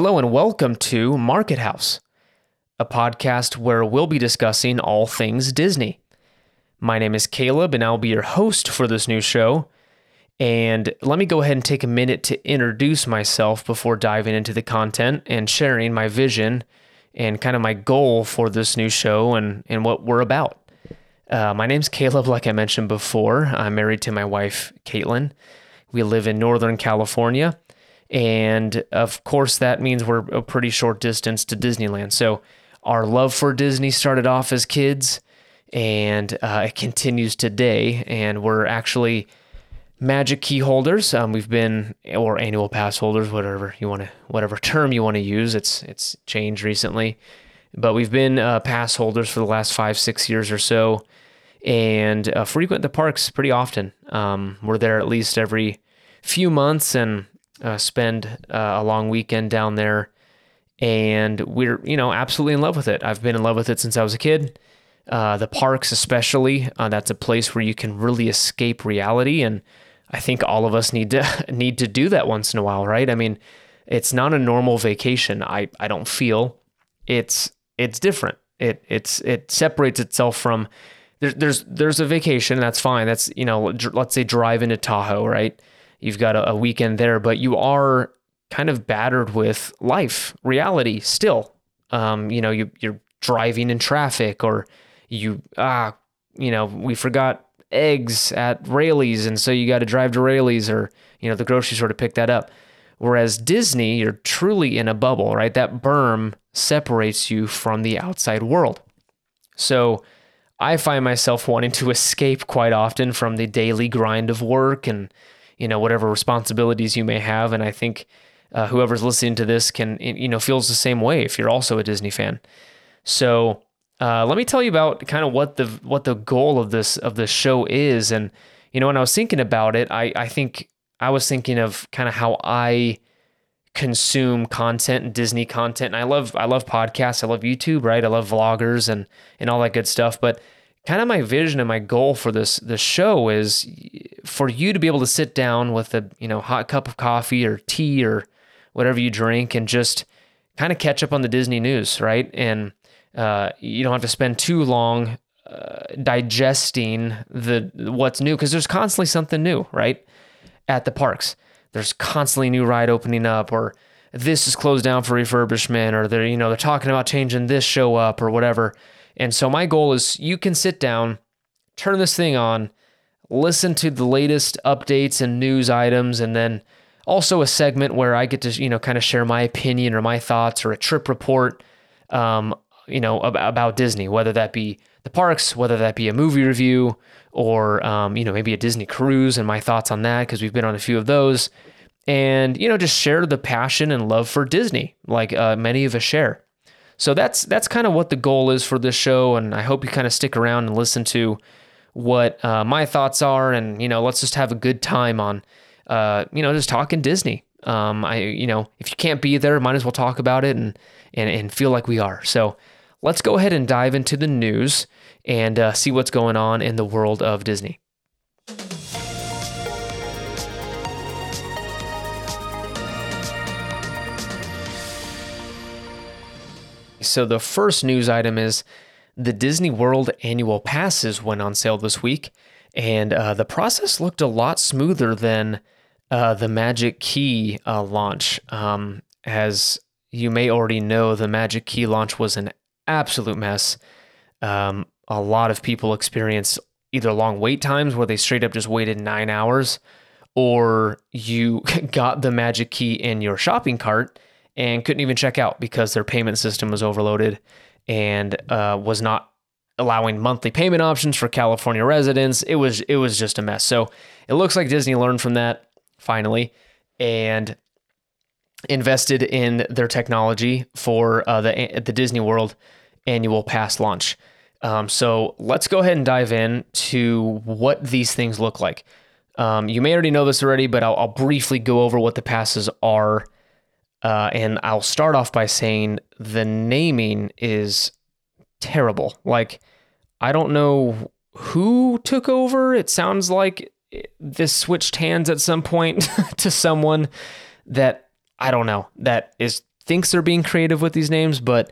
Hello and welcome to Market House, a podcast where we'll be discussing all things Disney. My name is Caleb and I'll be your host for this new show. And let me go ahead and take a minute to introduce myself before diving into the content and sharing my vision and kind of my goal for this new show and, and what we're about. Uh, my name's Caleb, like I mentioned before. I'm married to my wife, Caitlin. We live in Northern California. And of course, that means we're a pretty short distance to Disneyland. So our love for Disney started off as kids and uh, it continues today. And we're actually magic key holders. Um, we've been or annual pass holders, whatever you want to, whatever term you want to use. It's it's changed recently, but we've been uh, pass holders for the last five six years or so, and uh, frequent the parks pretty often. Um, we're there at least every few months and uh, spend uh, a long weekend down there. And we're, you know, absolutely in love with it. I've been in love with it since I was a kid. Uh, the parks, especially, uh, that's a place where you can really escape reality and I think all of us need to need to do that once in a while, right? I mean, it's not a normal vacation. I, I don't feel it's it's different. It it's it separates itself from there's there's there's a vacation that's fine. That's you know let's say drive into Tahoe, right? You've got a, a weekend there, but you are kind of battered with life, reality still. Um, you know, you you're driving in traffic or you ah, you know, we forgot eggs at Raley's, and so you got to drive to Raley's or you know the grocery store to pick that up. Whereas Disney, you're truly in a bubble, right? That berm separates you from the outside world. So I find myself wanting to escape quite often from the daily grind of work and you know whatever responsibilities you may have. And I think uh, whoever's listening to this can you know feels the same way if you're also a Disney fan. So uh, let me tell you about kind of what the what the goal of this of this show is. And you know, when I was thinking about it, I I think I was thinking of kind of how I consume content and Disney content. And I love I love podcasts. I love YouTube, right? I love vloggers and and all that good stuff. But kind of my vision and my goal for this this show is for you to be able to sit down with a you know hot cup of coffee or tea or whatever you drink and just kind of catch up on the Disney news, right? And uh, you don't have to spend too long uh, digesting the what's new because there's constantly something new, right? At the parks, there's constantly new ride opening up, or this is closed down for refurbishment, or they're you know they're talking about changing this show up or whatever. And so my goal is you can sit down, turn this thing on, listen to the latest updates and news items, and then also a segment where I get to you know kind of share my opinion or my thoughts or a trip report. Um, you know, about Disney, whether that be the parks, whether that be a movie review, or um, you know, maybe a Disney cruise and my thoughts on that because we've been on a few of those, and you know, just share the passion and love for Disney, like uh, many of us share. So that's that's kind of what the goal is for this show, and I hope you kind of stick around and listen to what uh, my thoughts are, and you know, let's just have a good time on, uh, you know, just talking Disney. Um, I, you know, if you can't be there, might as well talk about it and and and feel like we are. So let's go ahead and dive into the news and uh, see what's going on in the world of Disney. So, the first news item is the Disney World annual passes went on sale this week, and uh, the process looked a lot smoother than uh, the Magic Key uh, launch. Um, as you may already know, the Magic Key launch was an absolute mess. Um, a lot of people experienced either long wait times where they straight up just waited nine hours, or you got the magic key in your shopping cart and couldn't even check out because their payment system was overloaded and uh, was not allowing monthly payment options for California residents. It was it was just a mess. So it looks like Disney learned from that finally and invested in their technology for uh, the the Disney World annual pass launch. Um, so let's go ahead and dive in to what these things look like. Um, you may already know this already, but I'll, I'll briefly go over what the passes are. Uh, and I'll start off by saying the naming is terrible. Like, I don't know who took over. It sounds like this switched hands at some point to someone that I don't know, that is thinks they're being creative with these names, but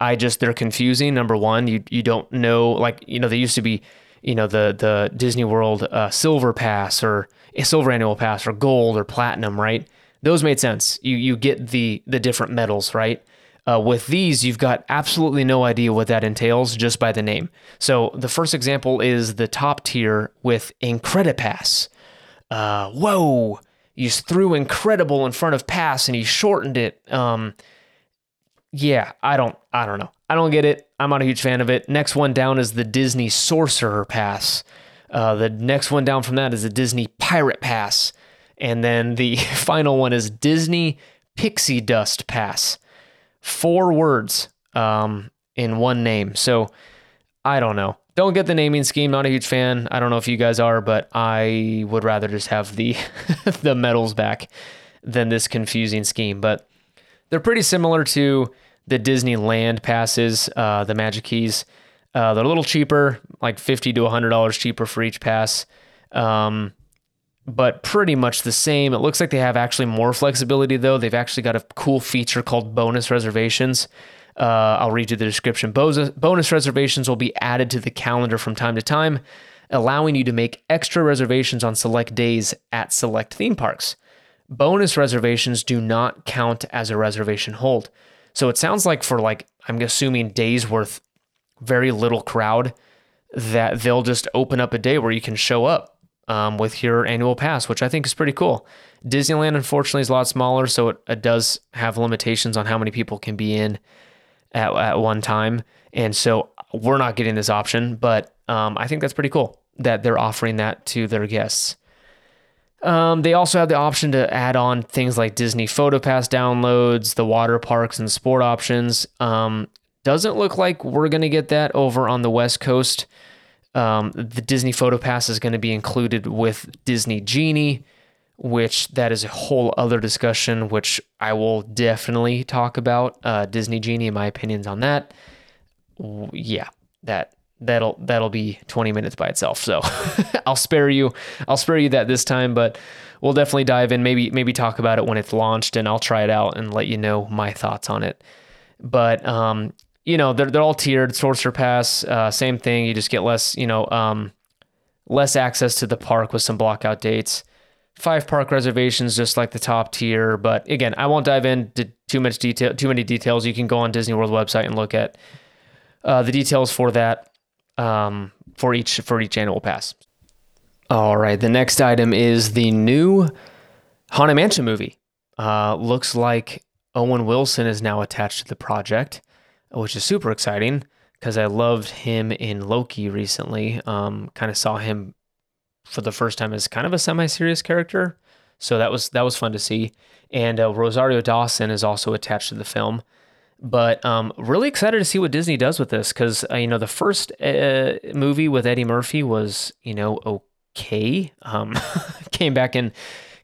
I just they're confusing. Number one, you you don't know like you know they used to be you know the the Disney World uh, Silver Pass or Silver Annual Pass or Gold or Platinum, right? Those made sense. You you get the the different medals, right? Uh, with these, you've got absolutely no idea what that entails just by the name. So the first example is the top tier with Incredipass. Uh, whoa! You threw incredible in front of pass and he shortened it. Um, yeah, I don't, I don't know. I don't get it. I'm not a huge fan of it. Next one down is the Disney Sorcerer Pass. Uh, the next one down from that is the Disney Pirate Pass. And then the final one is Disney Pixie Dust Pass. Four words um, in one name. So I don't know. Don't get the naming scheme. Not a huge fan. I don't know if you guys are, but I would rather just have the the medals back than this confusing scheme. But they're pretty similar to the Disneyland passes, uh, the Magic Keys. Uh, they're a little cheaper, like fifty to hundred dollars cheaper for each pass, um, but pretty much the same. It looks like they have actually more flexibility though. They've actually got a cool feature called bonus reservations. Uh, I'll read you the description. Bonus reservations will be added to the calendar from time to time, allowing you to make extra reservations on select days at select theme parks. Bonus reservations do not count as a reservation hold. So it sounds like for like I'm assuming days worth very little crowd that they'll just open up a day where you can show up um, with your annual pass, which I think is pretty cool. Disneyland, unfortunately, is a lot smaller, so it, it does have limitations on how many people can be in at, at one time. And so we're not getting this option, but um, I think that's pretty cool that they're offering that to their guests. Um, they also have the option to add on things like Disney PhotoPass downloads, the water parks, and sport options. Um, doesn't look like we're going to get that over on the West Coast. Um, the Disney Photo Pass is going to be included with Disney Genie, which that is a whole other discussion, which I will definitely talk about. Uh, Disney Genie, in my opinions on that. Yeah, that that'll that'll be 20 minutes by itself. So I'll spare you I'll spare you that this time, but we'll definitely dive in maybe maybe talk about it when it's launched and I'll try it out and let you know my thoughts on it. But um, you know, they're they're all tiered. Sorcerer Pass, uh, same thing. You just get less, you know, um, less access to the park with some blockout dates. Five park reservations, just like the top tier. But again, I won't dive into too much detail, too many details. You can go on Disney World website and look at uh, the details for that um, for each for each annual pass. All right, the next item is the new Haunted Mansion movie. Uh, looks like Owen Wilson is now attached to the project, which is super exciting because I loved him in Loki recently. Um, kind of saw him for the first time as kind of a semi-serious character, so that was that was fun to see. And uh, Rosario Dawson is also attached to the film. But um, really excited to see what Disney does with this because uh, you know the first uh, movie with Eddie Murphy was you know okay. Um, came back and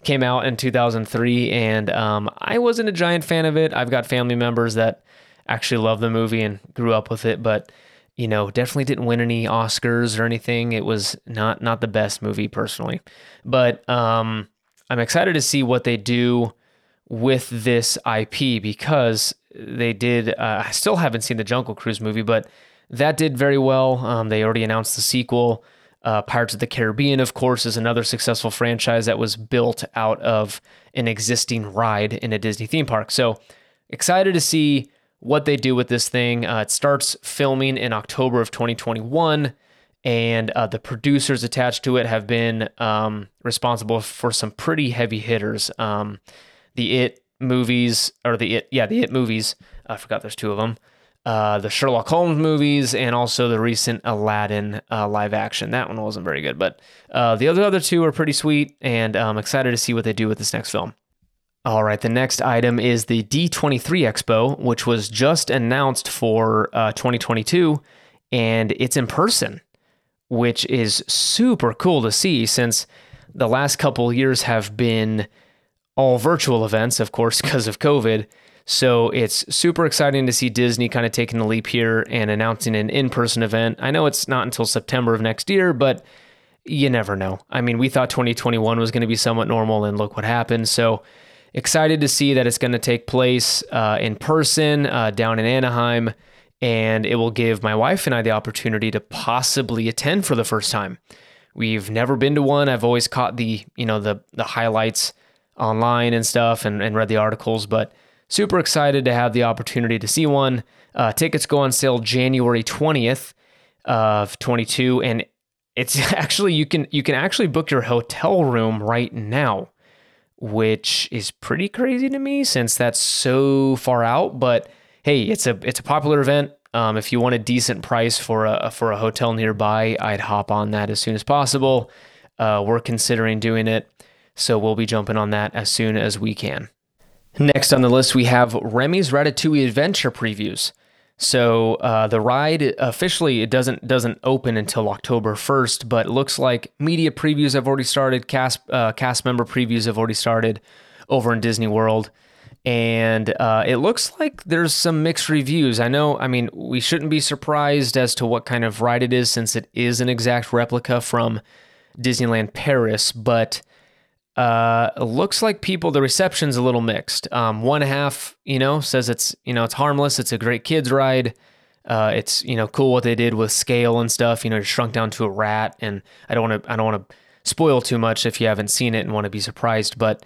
came out in 2003, and um, I wasn't a giant fan of it. I've got family members that actually love the movie and grew up with it, but you know definitely didn't win any Oscars or anything. It was not not the best movie personally, but um, I'm excited to see what they do with this IP because they did. Uh, I still haven't seen the Jungle Cruise movie, but that did very well. Um, they already announced the sequel. Uh, Pirates of the Caribbean, of course, is another successful franchise that was built out of an existing ride in a Disney theme park. So excited to see what they do with this thing. Uh, it starts filming in October of 2021, and uh, the producers attached to it have been um, responsible for some pretty heavy hitters. Um, the It movies, or the It, yeah, the It movies. I forgot there's two of them. Uh, the Sherlock Holmes movies and also the recent Aladdin uh, live action. That one wasn't very good, but uh, the other other two are pretty sweet, and I'm excited to see what they do with this next film. All right, the next item is the D23 Expo, which was just announced for uh, 2022, and it's in person, which is super cool to see since the last couple years have been all virtual events, of course, because of COVID. So it's super exciting to see Disney kind of taking the leap here and announcing an in person event. I know it's not until September of next year, but you never know. I mean, we thought 2021 was going to be somewhat normal, and look what happened. So excited to see that it's going to take place uh, in person uh, down in Anaheim, and it will give my wife and I the opportunity to possibly attend for the first time. We've never been to one. I've always caught the you know the the highlights online and stuff and, and read the articles, but super excited to have the opportunity to see one. Uh, tickets go on sale January 20th of 22, and it's actually you can you can actually book your hotel room right now which is pretty crazy to me since that's so far out. But hey, it's a it's a popular event. Um, if you want a decent price for a for a hotel nearby, I'd hop on that as soon as possible. Uh, we're considering doing it, so we'll be jumping on that as soon as we can. Next on the list, we have Remy's Ratatouille Adventure previews. So uh, the ride officially it doesn't doesn't open until October first, but looks like media previews have already started. Cast uh, cast member previews have already started over in Disney World, and uh, it looks like there's some mixed reviews. I know. I mean, we shouldn't be surprised as to what kind of ride it is, since it is an exact replica from Disneyland Paris, but uh, looks like people the reception's a little mixed. Um, one half, you know, says it's you know it's harmless. It's a great kids ride. Uh, it's you know cool what they did with scale and stuff. You know, shrunk down to a rat. And I don't want to I don't want to spoil too much if you haven't seen it and want to be surprised. But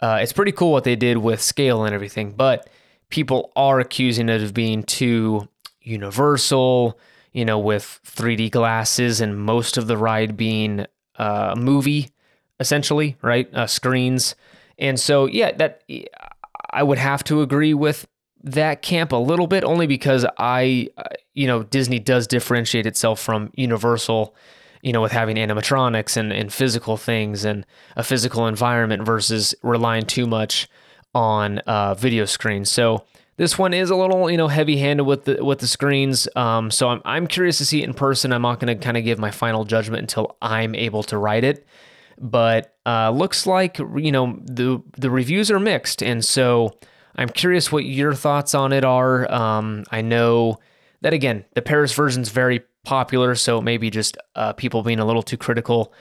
uh, it's pretty cool what they did with scale and everything. But people are accusing it of being too universal. You know, with 3D glasses and most of the ride being uh, movie essentially, right? Uh, screens. And so, yeah, that I would have to agree with that camp a little bit, only because I, uh, you know, Disney does differentiate itself from Universal, you know, with having animatronics and, and physical things and a physical environment versus relying too much on uh, video screens. So this one is a little, you know, heavy-handed with the with the screens. Um, so I'm I'm curious to see it in person. I'm not going to kind of give my final judgment until I'm able to ride it but uh, looks like you know the the reviews are mixed, and so I'm curious what your thoughts on it are. Um, I know that again, the Paris version is very popular, so maybe just uh, people being a little too critical.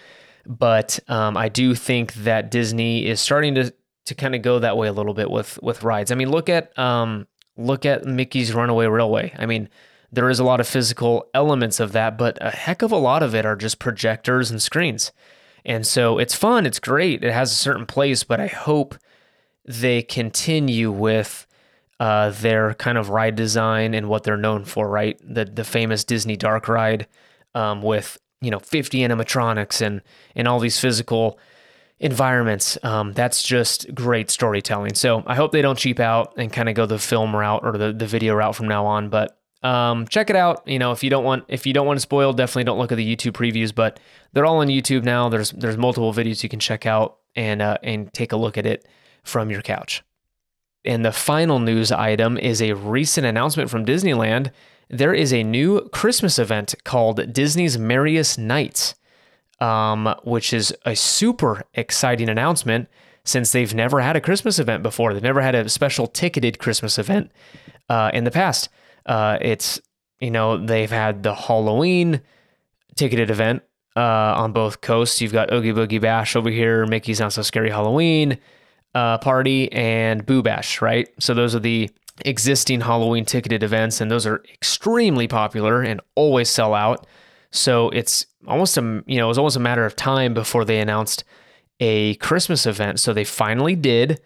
But um, I do think that Disney is starting to to kind of go that way a little bit with with rides. I mean, look at um, look at Mickey's Runaway Railway. I mean, there is a lot of physical elements of that, but a heck of a lot of it are just projectors and screens. And so it's fun, it's great, it has a certain place, but I hope they continue with uh, their kind of ride design and what they're known for, right? The the famous Disney Dark ride um, with you know 50 animatronics and and all these physical environments. Um, that's just great storytelling. So I hope they don't cheap out and kind of go the film route or the, the video route from now on. But um, check it out. You know, if you don't want if you don't want to spoil, definitely don't look at the YouTube previews. But they're all on YouTube now. There's there's multiple videos you can check out and uh, and take a look at it from your couch. And the final news item is a recent announcement from Disneyland. There is a new Christmas event called Disney's Merriest Nights, um, which is a super exciting announcement since they've never had a Christmas event before. They've never had a special ticketed Christmas event uh, in the past. Uh, it's you know they've had the Halloween ticketed event uh, on both coasts. You've got Oogie Boogie Bash over here, Mickey's Not So Scary Halloween uh, Party, and Boo Bash. Right. So those are the existing Halloween ticketed events, and those are extremely popular and always sell out. So it's almost a you know it was almost a matter of time before they announced a Christmas event. So they finally did,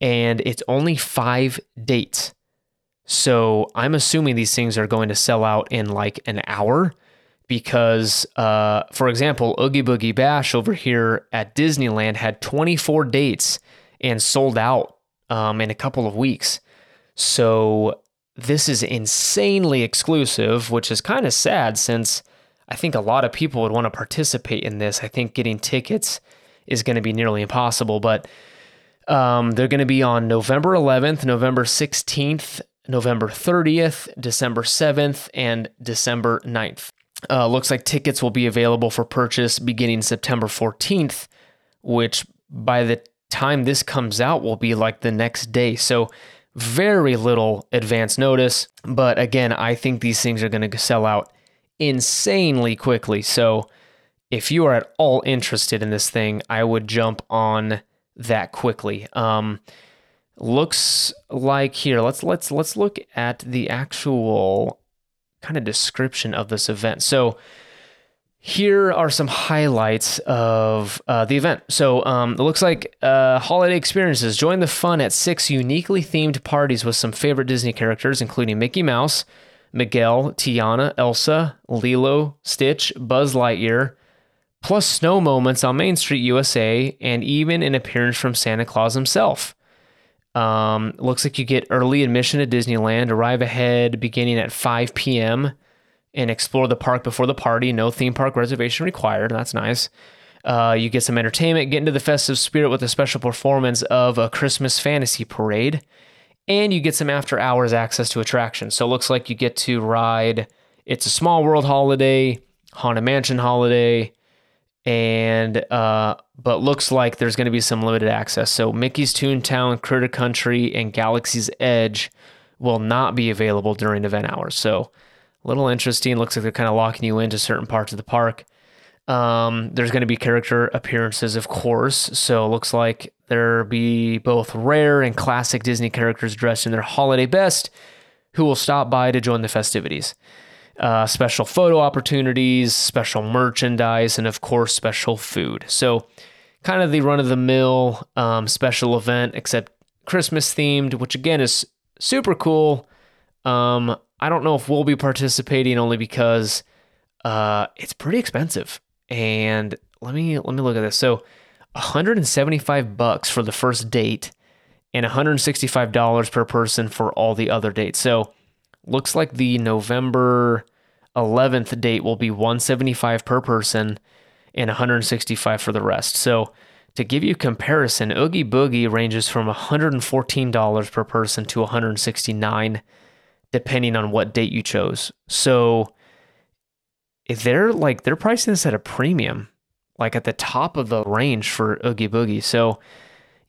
and it's only five dates. So I'm assuming these things are going to sell out in like an hour because, uh, for example, Oogie Boogie Bash over here at Disneyland had 24 dates and sold out um, in a couple of weeks. So this is insanely exclusive, which is kind of sad since I think a lot of people would want to participate in this. I think getting tickets is going to be nearly impossible, but um, they're going to be on November 11th, November 16th, November 30th, December 7th, and December 9th. Uh, looks like tickets will be available for purchase beginning September 14th, which by the time this comes out will be like the next day. So, very little advance notice. But again, I think these things are going to sell out insanely quickly. So, if you are at all interested in this thing, I would jump on that quickly. Um, looks like here. Let's let's let's look at the actual kind of description of this event. So here are some highlights of uh, the event. So um, it looks like uh, holiday experiences. Join the fun at six uniquely themed parties with some favorite Disney characters, including Mickey Mouse, Miguel, Tiana, Elsa, Lilo, Stitch, Buzz Lightyear, plus snow moments on Main Street, USA, and even an appearance from Santa Claus himself. Um, looks like you get early admission to Disneyland. Arrive ahead beginning at 5 p.m and explore the park before the party. No theme park reservation required. That's nice. Uh, you get some entertainment, get into the festive spirit with a special performance of a Christmas fantasy parade, and you get some after hours access to attractions. So it looks like you get to ride It's a Small World holiday, Haunted Mansion holiday, and uh, but looks like there's going to be some limited access. So Mickey's Toontown, Critter Country, and Galaxy's Edge will not be available during event hours. So a little interesting. Looks like they're kind of locking you into certain parts of the park. Um, there's going to be character appearances, of course. So it looks like there will be both rare and classic Disney characters dressed in their holiday best who will stop by to join the festivities. Uh, special photo opportunities, special merchandise, and of course, special food. So, kind of the run of the mill um, special event, except Christmas themed, which again is super cool. Um, I don't know if we'll be participating only because uh, it's pretty expensive. And let me let me look at this. So, 175 bucks for the first date, and 165 dollars per person for all the other dates. So, looks like the November 11th date will be 175 per person and 165 for the rest. So, to give you comparison, Oogie Boogie ranges from $114 per person to 169 depending on what date you chose. So if they're like they're pricing this at a premium, like at the top of the range for Oogie Boogie. So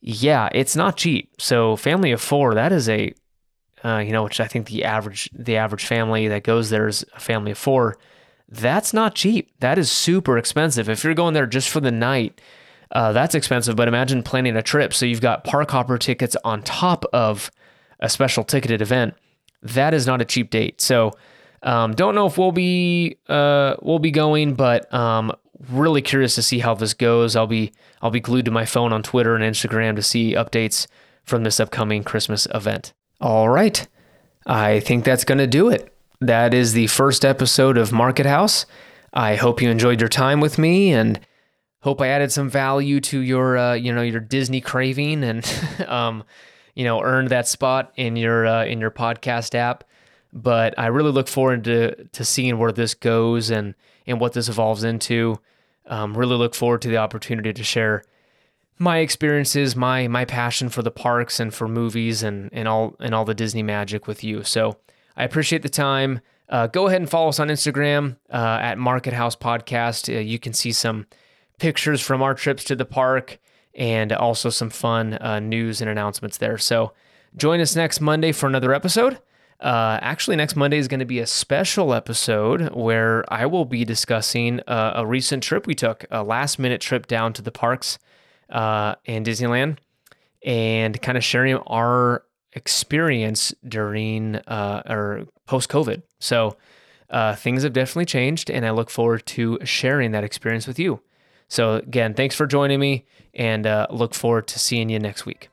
yeah, it's not cheap. So family of four, that is a uh, you know, which I think the average the average family that goes there is a family of four. That's not cheap. That is super expensive. If you're going there just for the night, uh, that's expensive. But imagine planning a trip. So you've got park hopper tickets on top of a special ticketed event that is not a cheap date. So um, don't know if we'll be uh, we'll be going, but um, really curious to see how this goes. I'll be I'll be glued to my phone on Twitter and Instagram to see updates from this upcoming Christmas event. All right, I think that's going to do it. That is the first episode of Market House. I hope you enjoyed your time with me and hope I added some value to your uh, you know your Disney craving and um, you know earned that spot in your uh, in your podcast app. But I really look forward to to seeing where this goes and and what this evolves into. Um, really look forward to the opportunity to share my experiences, my my passion for the parks and for movies and and all and all the Disney magic with you. So I appreciate the time. Uh, go ahead and follow us on Instagram uh, at Market House Podcast. Uh, you can see some pictures from our trips to the park and also some fun uh, news and announcements there. So join us next Monday for another episode. Uh, actually, next Monday is going to be a special episode where I will be discussing uh, a recent trip we took, a last minute trip down to the parks uh, in Disneyland, and kind of sharing our experience during uh, or post COVID. So uh, things have definitely changed, and I look forward to sharing that experience with you. So, again, thanks for joining me and uh, look forward to seeing you next week.